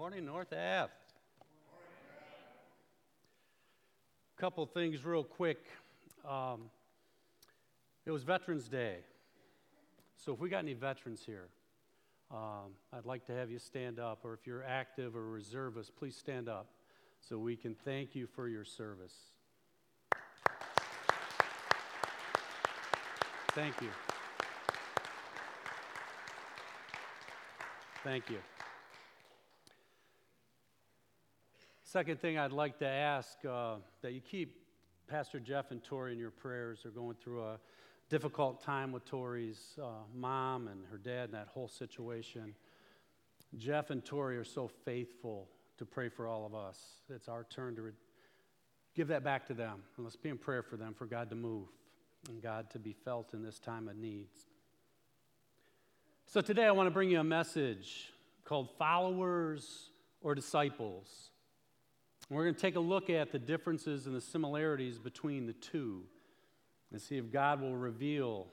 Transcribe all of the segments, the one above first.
Morning, North Ave. A Couple things, real quick. Um, it was Veterans Day, so if we got any veterans here, um, I'd like to have you stand up, or if you're active or reservist, please stand up so we can thank you for your service. Thank you. Thank you. Second thing I'd like to ask uh, that you keep Pastor Jeff and Tori in your prayers. They're going through a difficult time with Tori's uh, mom and her dad and that whole situation. Jeff and Tori are so faithful to pray for all of us. It's our turn to re- give that back to them. And let's be in prayer for them, for God to move and God to be felt in this time of needs. So today I want to bring you a message called Followers or Disciples. We're going to take a look at the differences and the similarities between the two and see if God will reveal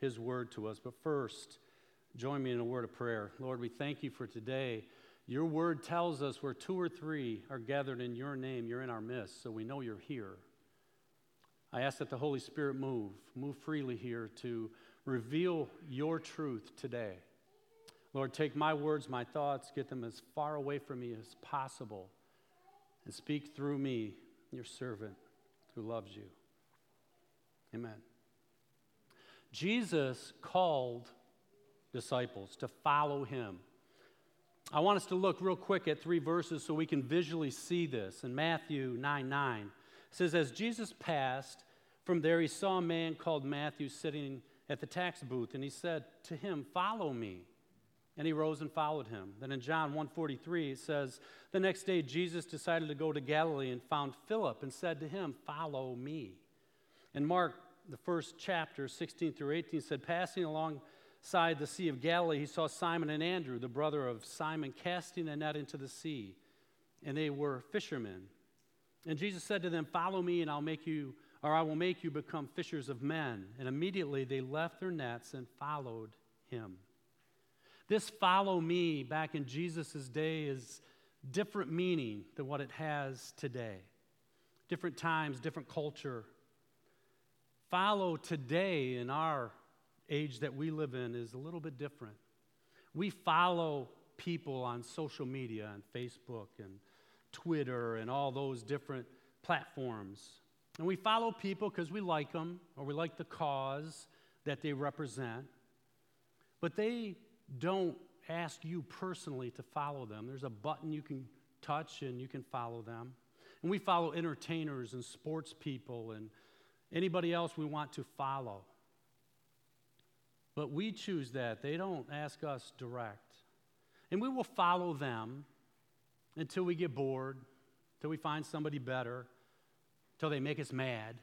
His word to us. But first, join me in a word of prayer. Lord, we thank you for today. Your word tells us where two or three are gathered in your name, you're in our midst, so we know you're here. I ask that the Holy Spirit move, move freely here to reveal your truth today. Lord, take my words, my thoughts, get them as far away from me as possible and speak through me, your servant who loves you. Amen. Jesus called disciples to follow him. I want us to look real quick at three verses so we can visually see this. In Matthew 9 9, it says, As Jesus passed from there, he saw a man called Matthew sitting at the tax booth, and he said to him, Follow me. And he rose and followed him. Then in John 1:43 it says, "The next day Jesus decided to go to Galilee and found Philip and said to him, "Follow me." And Mark the first chapter 16 through 18 said, "Passing alongside the Sea of Galilee, he saw Simon and Andrew, the brother of Simon, casting a net into the sea, and they were fishermen. And Jesus said to them, "Follow me, and I'll make you or I will make you become fishers of men." And immediately they left their nets and followed him. This follow me back in Jesus' day is different meaning than what it has today. Different times, different culture. Follow today in our age that we live in is a little bit different. We follow people on social media and Facebook and Twitter and all those different platforms. And we follow people because we like them or we like the cause that they represent. But they don't ask you personally to follow them. There's a button you can touch and you can follow them. And we follow entertainers and sports people and anybody else we want to follow. But we choose that. They don't ask us direct. And we will follow them until we get bored, until we find somebody better, until they make us mad,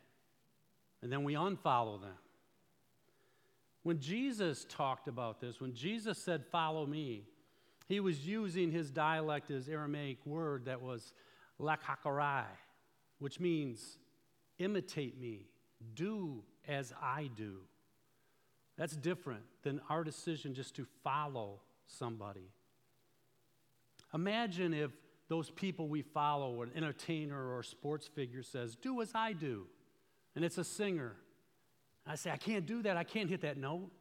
and then we unfollow them. When Jesus talked about this, when Jesus said, Follow me, he was using his dialect, his Aramaic word that was lakakai, which means imitate me, do as I do. That's different than our decision just to follow somebody. Imagine if those people we follow, an entertainer or a sports figure, says, Do as I do. And it's a singer I say, I can't do that. I can't hit that note.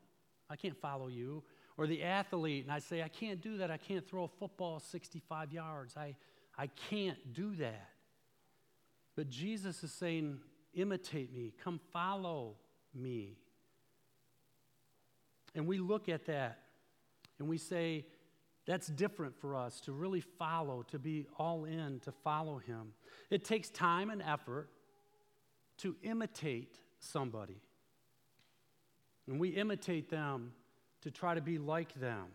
I can't follow you. Or the athlete, and I say, I can't do that. I can't throw a football 65 yards. I, I can't do that. But Jesus is saying, imitate me. Come follow me. And we look at that and we say, that's different for us to really follow, to be all in, to follow him. It takes time and effort to imitate somebody. And we imitate them to try to be like them.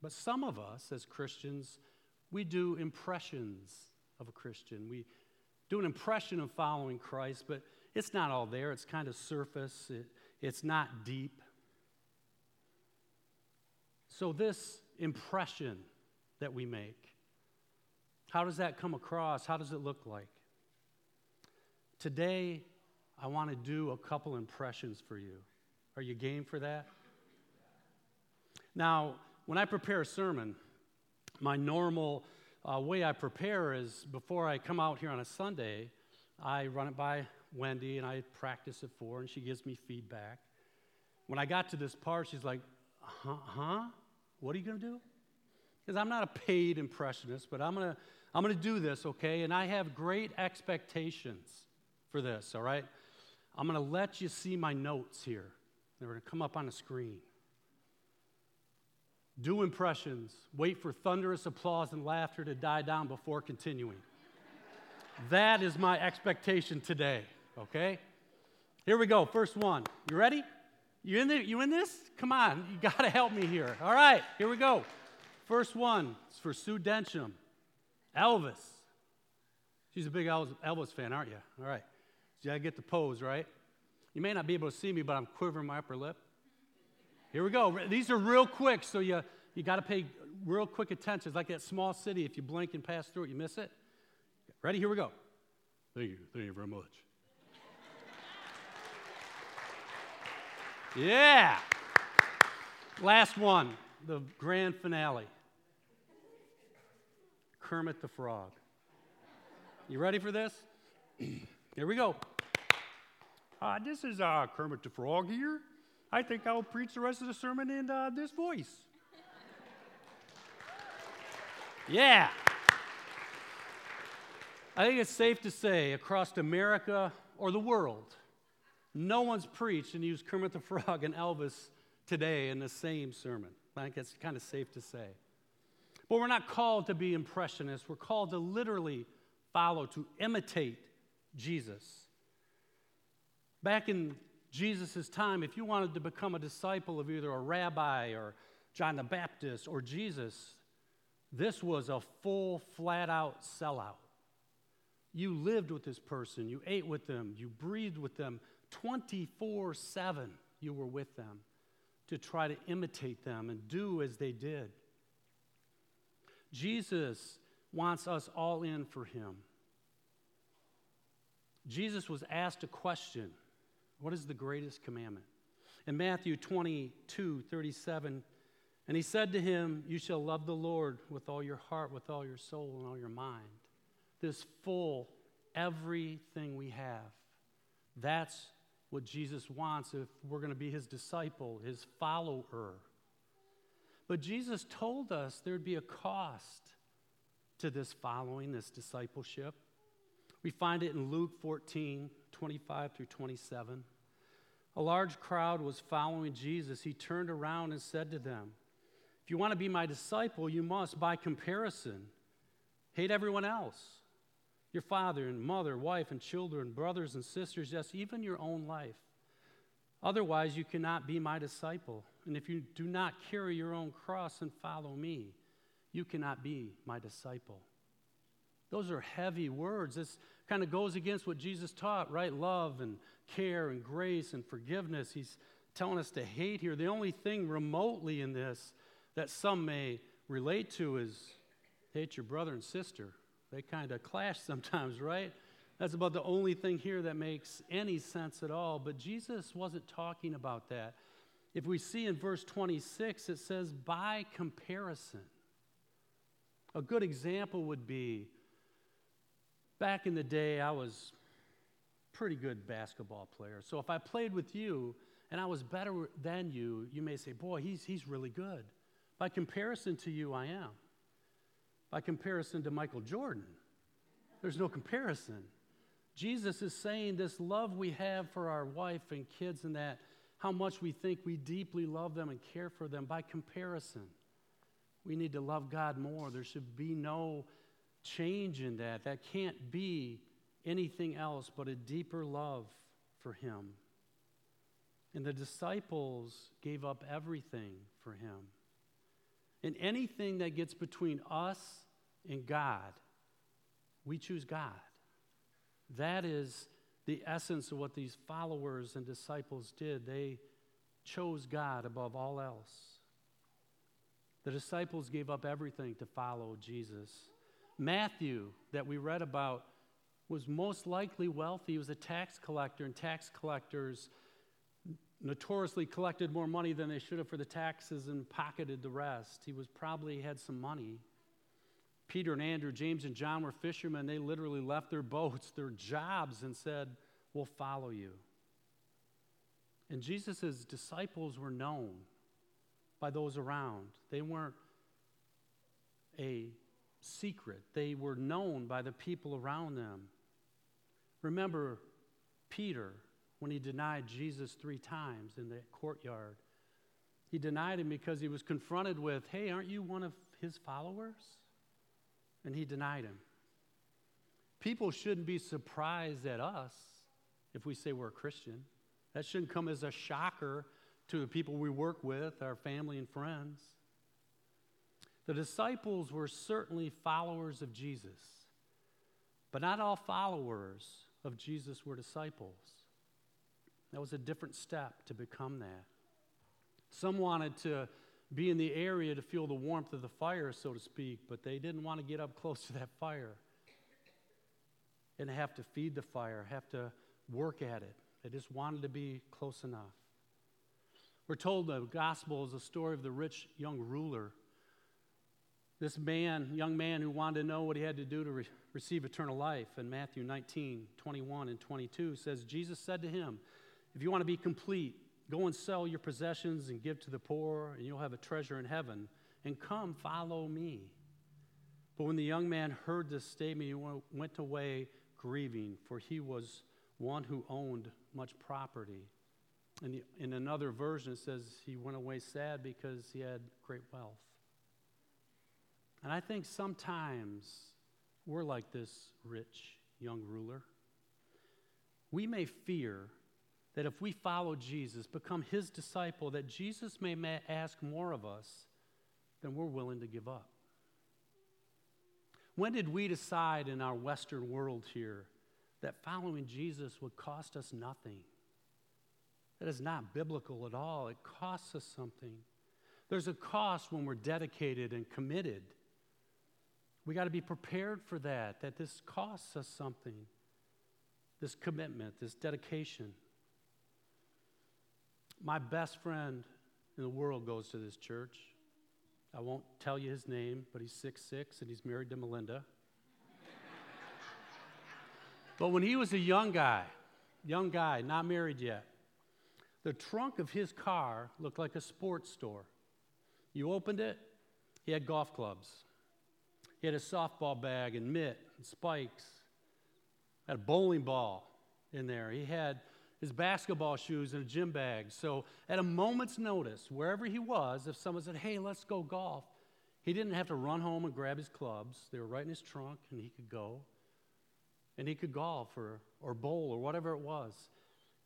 But some of us, as Christians, we do impressions of a Christian. We do an impression of following Christ, but it's not all there. It's kind of surface, it, it's not deep. So, this impression that we make, how does that come across? How does it look like? Today, I want to do a couple impressions for you. Are you game for that? Now, when I prepare a sermon, my normal uh, way I prepare is before I come out here on a Sunday, I run it by Wendy and I practice it for her, and she gives me feedback. When I got to this part, she's like, huh? huh? What are you going to do? Because I'm not a paid impressionist, but I'm going to I'm going to do this, okay? And I have great expectations for this, all right? I'm going to let you see my notes here. They're going to come up on the screen. Do impressions. Wait for thunderous applause and laughter to die down before continuing. that is my expectation today, okay? Here we go. First one. You ready? You in, there? you in this? Come on. You got to help me here. All right, here we go. First one is for Sue Densham. Elvis. She's a big Elvis fan, aren't you? All right. You got to get the pose, right? You may not be able to see me, but I'm quivering my upper lip. Here we go. These are real quick, so you, you got to pay real quick attention. It's like that small city. If you blink and pass through it, you miss it. Ready? Here we go. Thank you. Thank you very much. yeah. Last one, the grand finale. Kermit the Frog. You ready for this? here we go. Uh, this is uh, Kermit the Frog here. I think I'll preach the rest of the sermon in uh, this voice. yeah. I think it's safe to say across America or the world, no one's preached and used Kermit the Frog and Elvis today in the same sermon. I think it's kind of safe to say. But we're not called to be impressionists. We're called to literally follow, to imitate Jesus. Back in Jesus' time, if you wanted to become a disciple of either a rabbi or John the Baptist or Jesus, this was a full, flat out sellout. You lived with this person, you ate with them, you breathed with them 24 7. You were with them to try to imitate them and do as they did. Jesus wants us all in for him. Jesus was asked a question What is the greatest commandment? In Matthew 22 37, and he said to him, You shall love the Lord with all your heart, with all your soul, and all your mind. This full, everything we have. That's what Jesus wants if we're going to be his disciple, his follower. But Jesus told us there'd be a cost to this following, this discipleship. We find it in Luke 14, 25 through 27. A large crowd was following Jesus. He turned around and said to them, If you want to be my disciple, you must, by comparison, hate everyone else your father and mother, wife and children, brothers and sisters, yes, even your own life. Otherwise, you cannot be my disciple. And if you do not carry your own cross and follow me, you cannot be my disciple. Those are heavy words. This kind of goes against what Jesus taught, right? Love and care and grace and forgiveness. He's telling us to hate here. The only thing remotely in this that some may relate to is hate your brother and sister. They kind of clash sometimes, right? That's about the only thing here that makes any sense at all. But Jesus wasn't talking about that. If we see in verse 26, it says, by comparison. A good example would be back in the day, I was pretty good basketball player. So if I played with you and I was better than you, you may say, boy, he's, he's really good. By comparison to you, I am. By comparison to Michael Jordan, there's no comparison. Jesus is saying this love we have for our wife and kids and that, how much we think we deeply love them and care for them by comparison. We need to love God more. There should be no change in that. That can't be anything else but a deeper love for Him. And the disciples gave up everything for Him. And anything that gets between us and God, we choose God. That is the essence of what these followers and disciples did. They chose God above all else. The disciples gave up everything to follow Jesus. Matthew, that we read about, was most likely wealthy. He was a tax collector, and tax collectors notoriously collected more money than they should have for the taxes and pocketed the rest. He was probably had some money. Peter and Andrew, James and John were fishermen. They literally left their boats, their jobs, and said, We'll follow you. And Jesus' disciples were known by those around. They weren't a secret, they were known by the people around them. Remember Peter when he denied Jesus three times in the courtyard. He denied him because he was confronted with, Hey, aren't you one of his followers? And he denied him. People shouldn't be surprised at us if we say we're a Christian. That shouldn't come as a shocker to the people we work with, our family and friends. The disciples were certainly followers of Jesus, but not all followers of Jesus were disciples. That was a different step to become that. Some wanted to be in the area to feel the warmth of the fire, so to speak, but they didn't want to get up close to that fire and have to feed the fire, have to work at it. They just wanted to be close enough. We're told the gospel is a story of the rich young ruler. This man, young man who wanted to know what he had to do to re- receive eternal life. In Matthew 19, 21 and 22 says, Jesus said to him, If you want to be complete, Go and sell your possessions and give to the poor, and you'll have a treasure in heaven. And come, follow me. But when the young man heard this statement, he went away grieving, for he was one who owned much property. In, in another version, it says he went away sad because he had great wealth. And I think sometimes we're like this rich young ruler. We may fear that if we follow Jesus, become his disciple, that Jesus may ask more of us than we're willing to give up. When did we decide in our Western world here that following Jesus would cost us nothing? That is not biblical at all. It costs us something. There's a cost when we're dedicated and committed. We got to be prepared for that, that this costs us something. This commitment, this dedication. My best friend in the world goes to this church. I won't tell you his name, but he's six six and he's married to Melinda. but when he was a young guy, young guy, not married yet, the trunk of his car looked like a sports store. You opened it, he had golf clubs. He had a softball bag and mitt and spikes. Had a bowling ball in there. He had his basketball shoes and a gym bag. So, at a moment's notice, wherever he was, if someone said, Hey, let's go golf, he didn't have to run home and grab his clubs. They were right in his trunk, and he could go. And he could golf or, or bowl or whatever it was.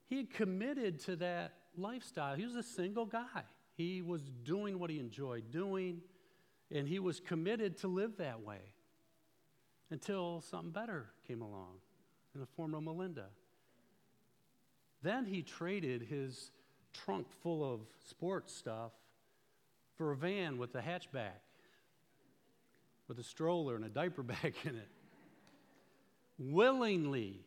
He had committed to that lifestyle. He was a single guy. He was doing what he enjoyed doing, and he was committed to live that way until something better came along in the form of Melinda. Then he traded his trunk full of sports stuff for a van with a hatchback, with a stroller and a diaper bag in it. Willingly,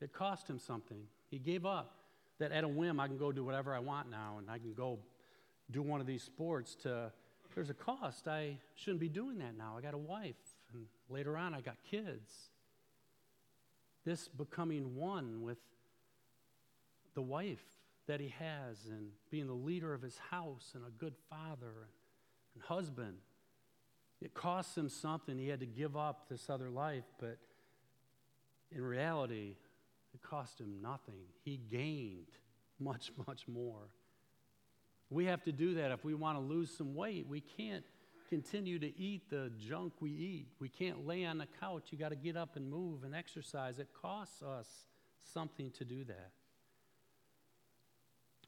it cost him something. He gave up that at a whim, I can go do whatever I want now and I can go do one of these sports to, there's a cost. I shouldn't be doing that now. I got a wife, and later on, I got kids. This becoming one with the wife that he has and being the leader of his house and a good father and husband. It cost him something. He had to give up this other life, but in reality, it cost him nothing. He gained much, much more. We have to do that if we want to lose some weight. We can't continue to eat the junk we eat. We can't lay on the couch. You got to get up and move and exercise. It costs us something to do that.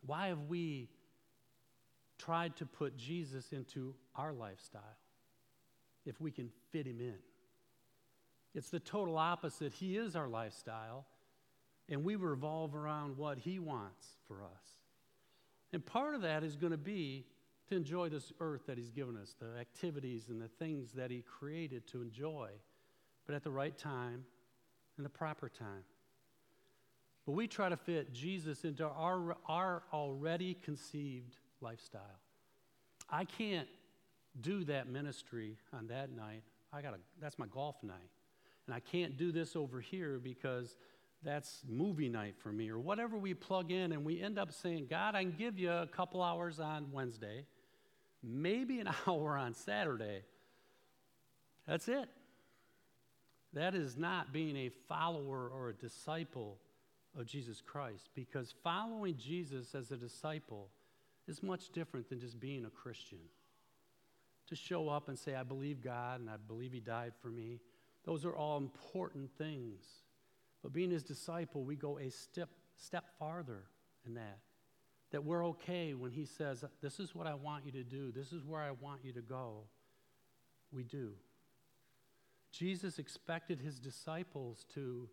Why have we tried to put Jesus into our lifestyle if we can fit him in? It's the total opposite. He is our lifestyle, and we revolve around what he wants for us. And part of that is going to be to enjoy this earth that he's given us, the activities and the things that he created to enjoy, but at the right time and the proper time. But we try to fit Jesus into our, our already conceived lifestyle. I can't do that ministry on that night. I gotta, that's my golf night. And I can't do this over here because that's movie night for me, or whatever we plug in, and we end up saying, God, I can give you a couple hours on Wednesday, maybe an hour on Saturday. That's it. That is not being a follower or a disciple of Jesus Christ, because following Jesus as a disciple is much different than just being a Christian. To show up and say, I believe God and I believe He died for me, those are all important things. But being His disciple, we go a step, step farther in that. That we're okay when He says, This is what I want you to do, this is where I want you to go. We do. Jesus expected His disciples to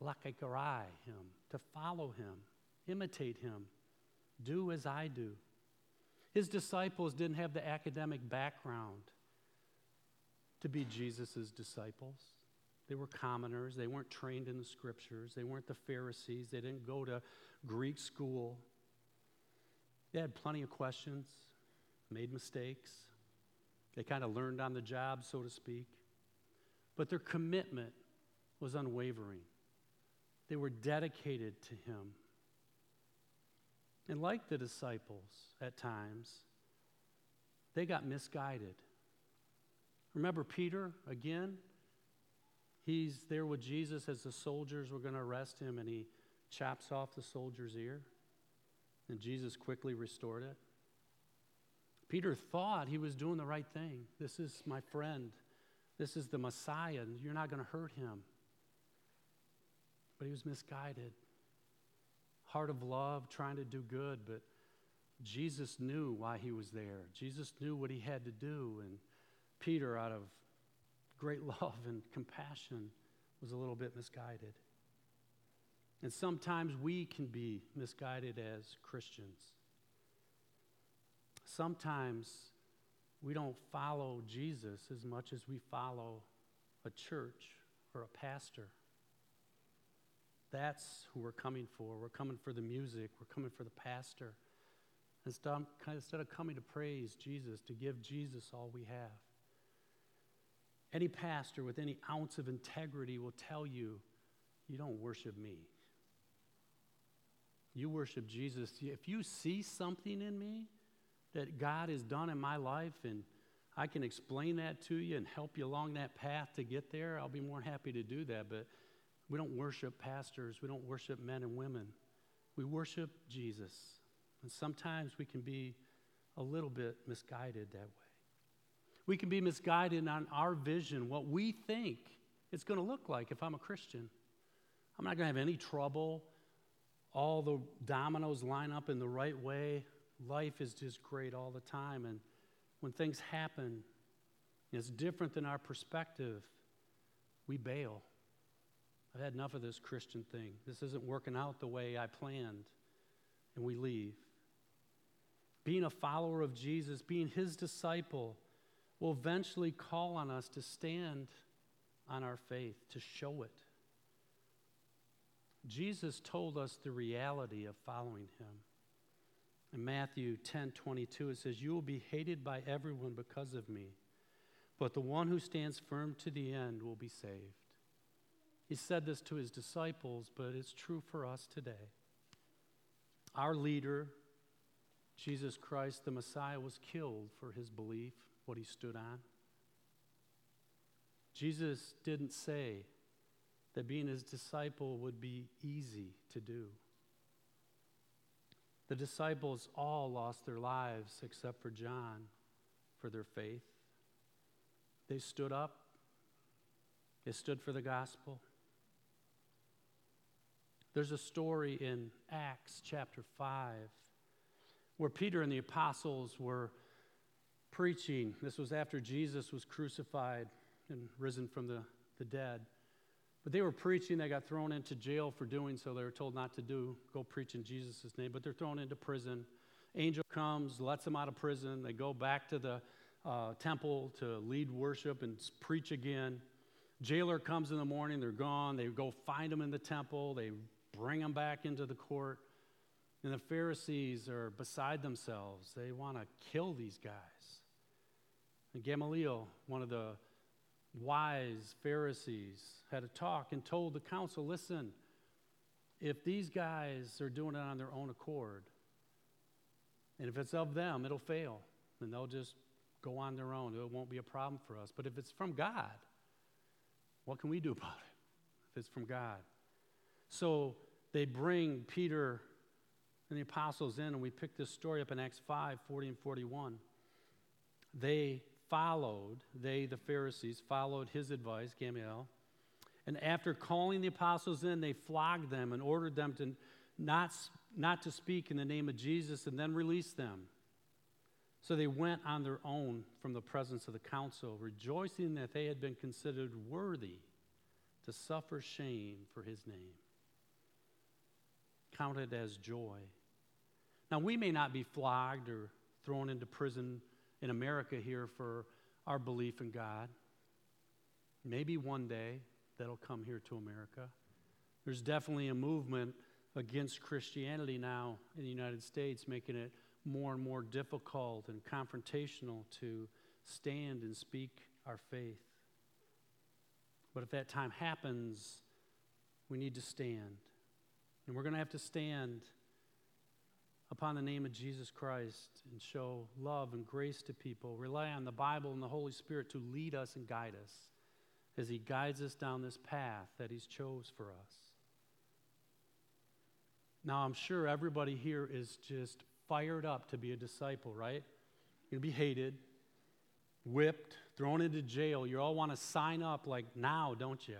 lakakarai Him, to follow Him, imitate Him do as I do. His disciples didn't have the academic background to be Jesus' disciples. They were commoners. They weren't trained in the scriptures. They weren't the Pharisees. They didn't go to Greek school. They had plenty of questions, made mistakes. They kind of learned on the job, so to speak. But their commitment was unwavering. They were dedicated to Him. And like the disciples at times, they got misguided. Remember Peter again? He's there with Jesus as the soldiers were going to arrest him, and he chops off the soldier's ear. And Jesus quickly restored it. Peter thought he was doing the right thing. This is my friend. This is the Messiah. You're not going to hurt him. But he was misguided heart of love, trying to do good, but Jesus knew why he was there. Jesus knew what he had to do, and Peter, out of great love and compassion, was a little bit misguided. And sometimes we can be misguided as Christians. Sometimes we don't follow Jesus as much as we follow a church or a pastor. That's who we're coming for. We're coming for the music, we're coming for the pastor. Instead of coming to praise Jesus, to give Jesus all we have. Any pastor with any ounce of integrity will tell you, you don't worship me. You worship Jesus. If you see something in me that God has done in my life and I can explain that to you and help you along that path to get there, I'll be more happy to do that. But we don't worship pastors, we don't worship men and women. We worship Jesus. And sometimes we can be a little bit misguided that way. We can be misguided on our vision, what we think it's going to look like if I'm a Christian. I'm not going to have any trouble. All the dominoes line up in the right way. Life is just great all the time. And when things happen, it's different than our perspective. We bail. I've had enough of this Christian thing. This isn't working out the way I planned. And we leave. Being a follower of Jesus, being his disciple, will eventually call on us to stand on our faith, to show it. Jesus told us the reality of following him. In Matthew 10 22, it says, You will be hated by everyone because of me, but the one who stands firm to the end will be saved. He said this to his disciples, but it's true for us today. Our leader, Jesus Christ, the Messiah, was killed for his belief, what he stood on. Jesus didn't say that being his disciple would be easy to do. The disciples all lost their lives except for John for their faith. They stood up, they stood for the gospel. There's a story in Acts chapter 5 where Peter and the apostles were preaching. This was after Jesus was crucified and risen from the, the dead. But they were preaching. They got thrown into jail for doing so. They were told not to do, go preach in Jesus' name. But they're thrown into prison. Angel comes, lets them out of prison. They go back to the uh, temple to lead worship and preach again. Jailer comes in the morning. They're gone. They go find them in the temple. They bring them back into the court. And the Pharisees are beside themselves. They want to kill these guys. And Gamaliel, one of the wise Pharisees had a talk and told the council listen, if these guys are doing it on their own accord, and if it's of them, it'll fail, and they'll just go on their own. It won't be a problem for us. But if it's from God, what can we do about it if it's from God? So they bring Peter and the apostles in, and we pick this story up in Acts 5 40 and 41. They followed, they, the Pharisees, followed his advice, Gamaliel. And after calling the apostles in, they flogged them and ordered them to not, not to speak in the name of Jesus and then released them. So they went on their own from the presence of the council, rejoicing that they had been considered worthy to suffer shame for his name. Counted as joy. Now, we may not be flogged or thrown into prison in America here for our belief in God. Maybe one day that'll come here to America. There's definitely a movement against Christianity now in the United States, making it more and more difficult and confrontational to stand and speak our faith. But if that time happens, we need to stand. And we're going to have to stand upon the name of Jesus Christ and show love and grace to people. Rely on the Bible and the Holy Spirit to lead us and guide us as He guides us down this path that He's chose for us. Now, I'm sure everybody here is just fired up to be a disciple, right? To be hated, whipped, thrown into jail. You all want to sign up like now, don't you?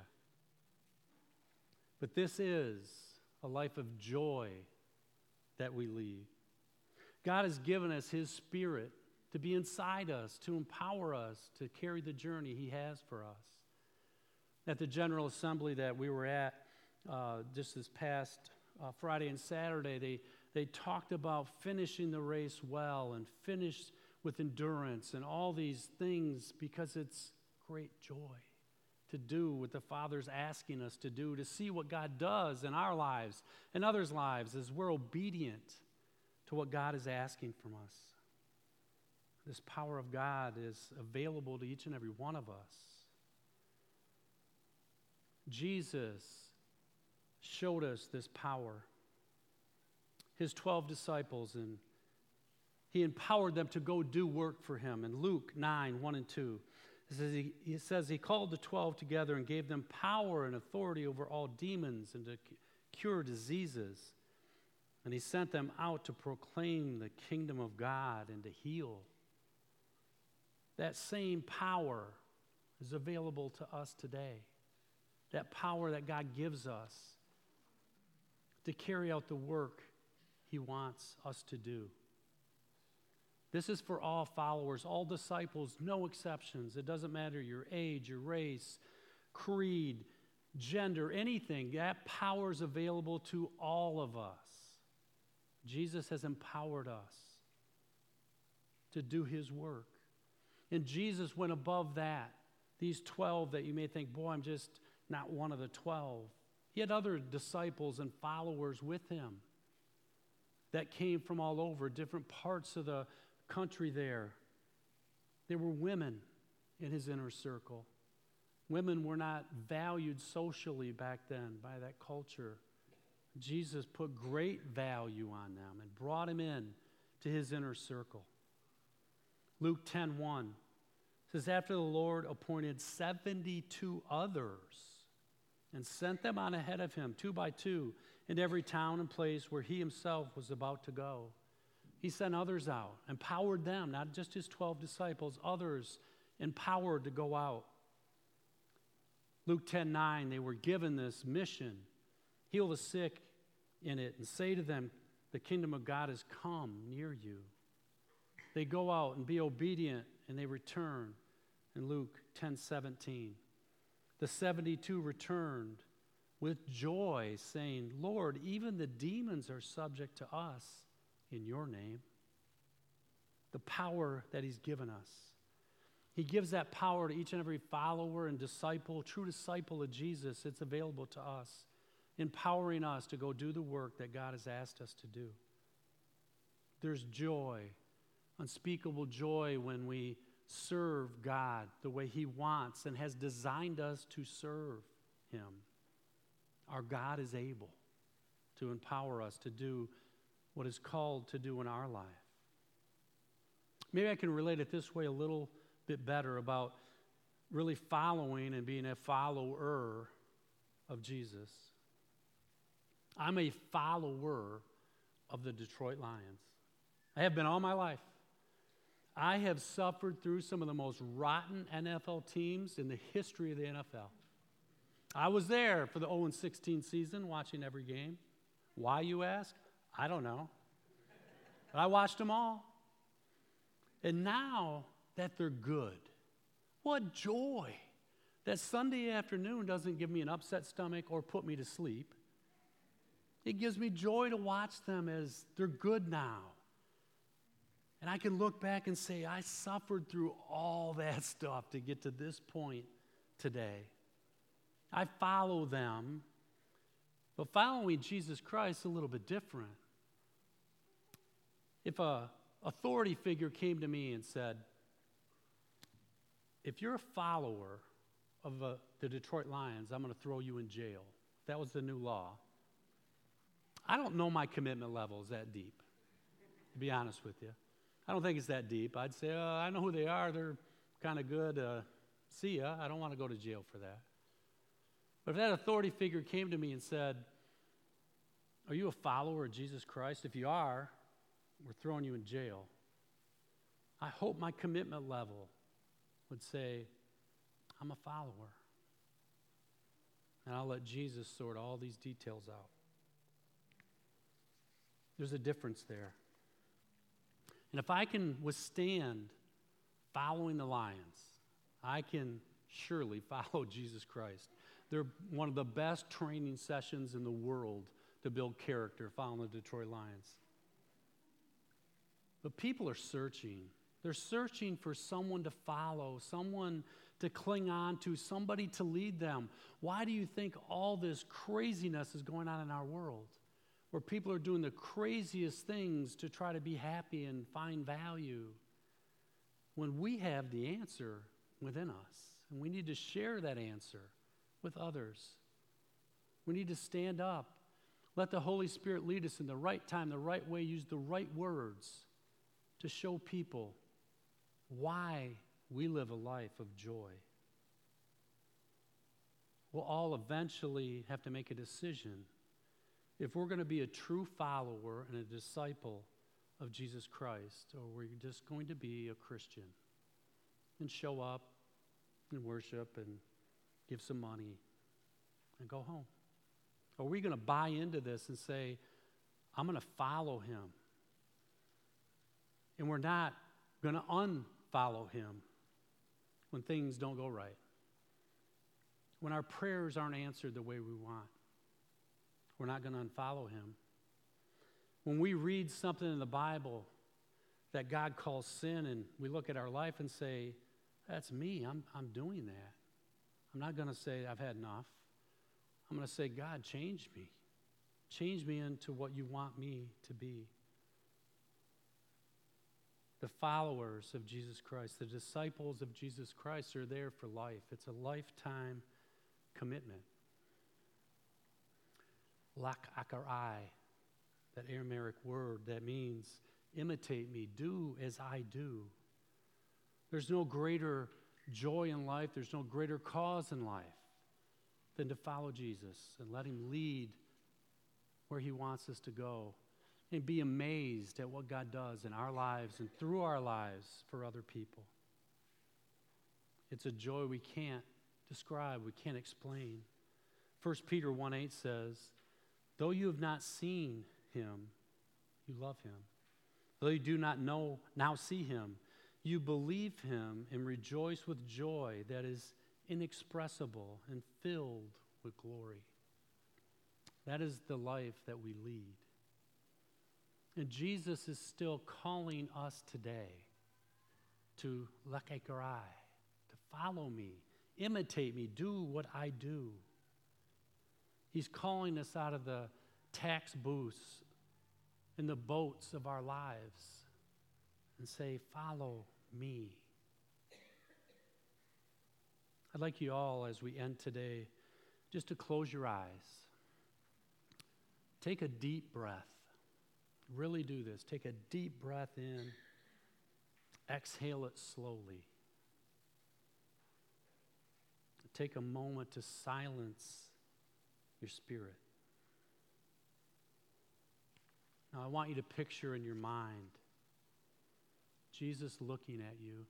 But this is a life of joy that we leave. God has given us His Spirit to be inside us, to empower us to carry the journey He has for us. At the General Assembly that we were at uh, just this past uh, Friday and Saturday, they, they talked about finishing the race well and finish with endurance and all these things because it's great joy to do what the Father's asking us to do, to see what God does in our lives and others' lives as we're obedient to what God is asking from us. This power of God is available to each and every one of us. Jesus showed us this power. His 12 disciples, and he empowered them to go do work for him. In Luke 9 1 and 2, it says he, says he called the 12 together and gave them power and authority over all demons and to cure diseases. And he sent them out to proclaim the kingdom of God and to heal. That same power is available to us today. That power that God gives us to carry out the work he wants us to do. This is for all followers, all disciples, no exceptions. It doesn't matter your age, your race, creed, gender, anything. That power is available to all of us. Jesus has empowered us to do his work. And Jesus went above that. These 12 that you may think, boy, I'm just not one of the 12. He had other disciples and followers with him that came from all over, different parts of the country there. There were women in his inner circle. Women were not valued socially back then by that culture. Jesus put great value on them and brought them in to his inner circle. Luke 10:1 says after the Lord appointed 72 others and sent them on ahead of him two by two in every town and place where he himself was about to go. He sent others out, empowered them, not just his 12 disciples, others empowered to go out. Luke 10 9, they were given this mission heal the sick in it and say to them, The kingdom of God has come near you. They go out and be obedient and they return in Luke 10 17. The 72 returned with joy, saying, Lord, even the demons are subject to us in your name. The power that He's given us. He gives that power to each and every follower and disciple, true disciple of Jesus. It's available to us, empowering us to go do the work that God has asked us to do. There's joy, unspeakable joy when we serve God the way He wants and has designed us to serve Him. Our God is able to empower us to do what is called to do in our life. Maybe I can relate it this way a little bit better about really following and being a follower of Jesus. I'm a follower of the Detroit Lions. I have been all my life. I have suffered through some of the most rotten NFL teams in the history of the NFL. I was there for the 0 16 season, watching every game. Why, you ask? I don't know. But I watched them all. And now that they're good, what joy that Sunday afternoon doesn't give me an upset stomach or put me to sleep. It gives me joy to watch them as they're good now. And I can look back and say, I suffered through all that stuff to get to this point today. I follow them, but following Jesus Christ is a little bit different. If a authority figure came to me and said, if you're a follower of uh, the Detroit Lions, I'm going to throw you in jail. That was the new law. I don't know my commitment level is that deep, to be honest with you. I don't think it's that deep. I'd say, uh, I know who they are. They're kind of good. Uh, see ya. I don't want to go to jail for that. But if that authority figure came to me and said, Are you a follower of Jesus Christ? If you are, we're throwing you in jail. I hope my commitment level would say, I'm a follower. And I'll let Jesus sort all these details out. There's a difference there. And if I can withstand following the lions, I can surely follow Jesus Christ. They're one of the best training sessions in the world to build character, following the Detroit Lions. But people are searching. They're searching for someone to follow, someone to cling on to, somebody to lead them. Why do you think all this craziness is going on in our world? Where people are doing the craziest things to try to be happy and find value. When we have the answer within us, and we need to share that answer with others. We need to stand up. Let the Holy Spirit lead us in the right time, the right way, use the right words to show people why we live a life of joy. We'll all eventually have to make a decision if we're going to be a true follower and a disciple of Jesus Christ, or we're just going to be a Christian and show up and worship and give some money and go home. Are we going to buy into this and say, I'm going to follow him? And we're not going to unfollow him when things don't go right, when our prayers aren't answered the way we want. We're not going to unfollow him. When we read something in the Bible that God calls sin, and we look at our life and say, That's me, I'm, I'm doing that. I'm not going to say, I've had enough. I'm going to say, God, change me. Change me into what you want me to be the followers of Jesus Christ, the disciples of Jesus Christ are there for life. It's a lifetime commitment. Lak akarai, that Aramaic word that means imitate me, do as I do. There's no greater joy in life, there's no greater cause in life than to follow Jesus and let him lead where he wants us to go and be amazed at what God does in our lives and through our lives for other people. It's a joy we can't describe, we can't explain. 1 Peter 1 8 says, Though you have not seen him, you love him. Though you do not know, now see him, you believe him and rejoice with joy that is inexpressible and filled with glory. That is the life that we lead. And Jesus is still calling us today to lekaikarai, to follow me, imitate me, do what I do. He's calling us out of the tax booths and the boats of our lives and say, Follow me. I'd like you all, as we end today, just to close your eyes. Take a deep breath. Really do this. Take a deep breath in, exhale it slowly. Take a moment to silence your spirit. Now, I want you to picture in your mind Jesus looking at you.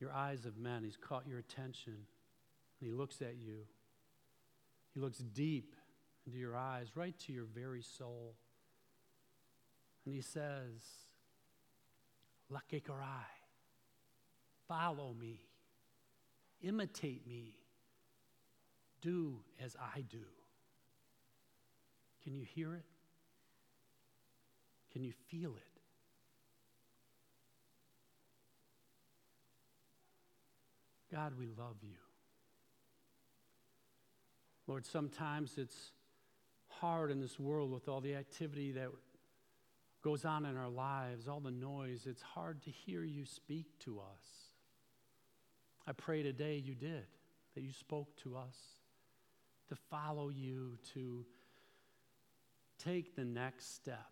Your eyes have met, He's caught your attention, and He looks at you. He looks deep into your eyes, right to your very soul. And He says, Lakekarai, follow me, imitate me, do as I do. Can you hear it? Can you feel it? God, we love you. Lord, sometimes it's hard in this world with all the activity that goes on in our lives, all the noise. It's hard to hear you speak to us. I pray today you did, that you spoke to us, to follow you, to take the next step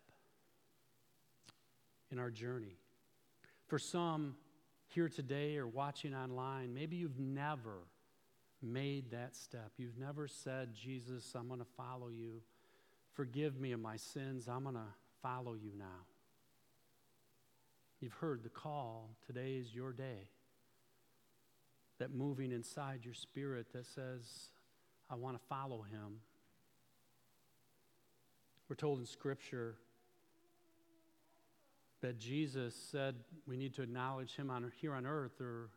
in our journey. For some, here today or watching online, maybe you've never made that step. You've never said, Jesus, I'm going to follow you. Forgive me of my sins. I'm going to follow you now. You've heard the call. Today is your day. That moving inside your spirit that says, I want to follow him. We're told in Scripture that Jesus said we need to acknowledge him on, here on earth, or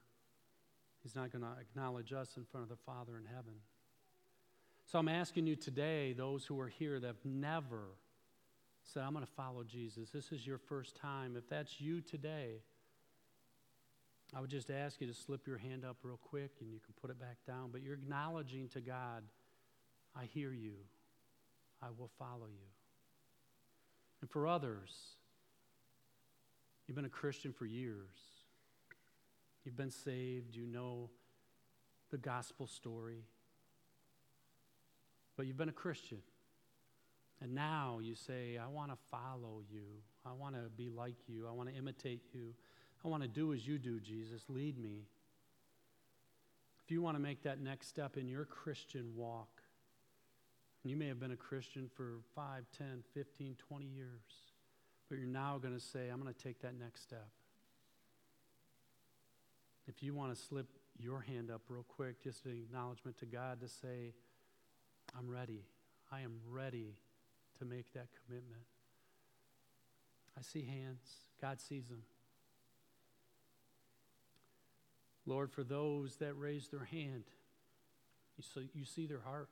he's not going to acknowledge us in front of the Father in heaven. So I'm asking you today, those who are here that have never said, I'm going to follow Jesus, this is your first time. If that's you today, I would just ask you to slip your hand up real quick and you can put it back down. But you're acknowledging to God, I hear you, I will follow you. And for others, You've been a Christian for years. You've been saved. You know the gospel story. But you've been a Christian. And now you say, I want to follow you. I want to be like you. I want to imitate you. I want to do as you do, Jesus. Lead me. If you want to make that next step in your Christian walk, and you may have been a Christian for 5, 10, 15, 20 years, but you're now going to say, I'm going to take that next step. If you want to slip your hand up real quick, just an acknowledgement to God to say, I'm ready. I am ready to make that commitment. I see hands. God sees them. Lord, for those that raise their hand, you see, you see their heart.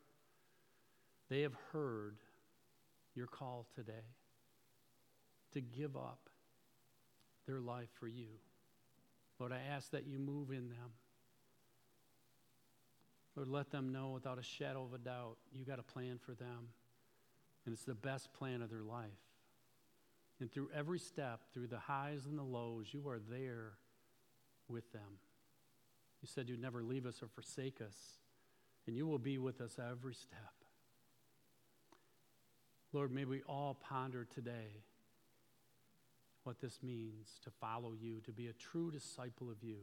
They have heard your call today to give up their life for you. Lord, I ask that you move in them. Lord, let them know without a shadow of a doubt you got a plan for them, and it's the best plan of their life. And through every step, through the highs and the lows, you are there with them. You said you'd never leave us or forsake us, and you will be with us every step. Lord, may we all ponder today what this means to follow you, to be a true disciple of you.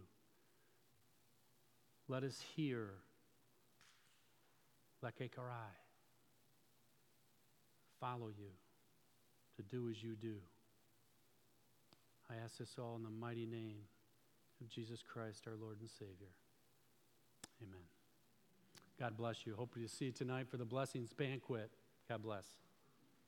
Let us hear Lekekarai. Follow you, to do as you do. I ask this all in the mighty name of Jesus Christ, our Lord and Savior. Amen. God bless you. Hope to see you tonight for the blessings banquet. God bless.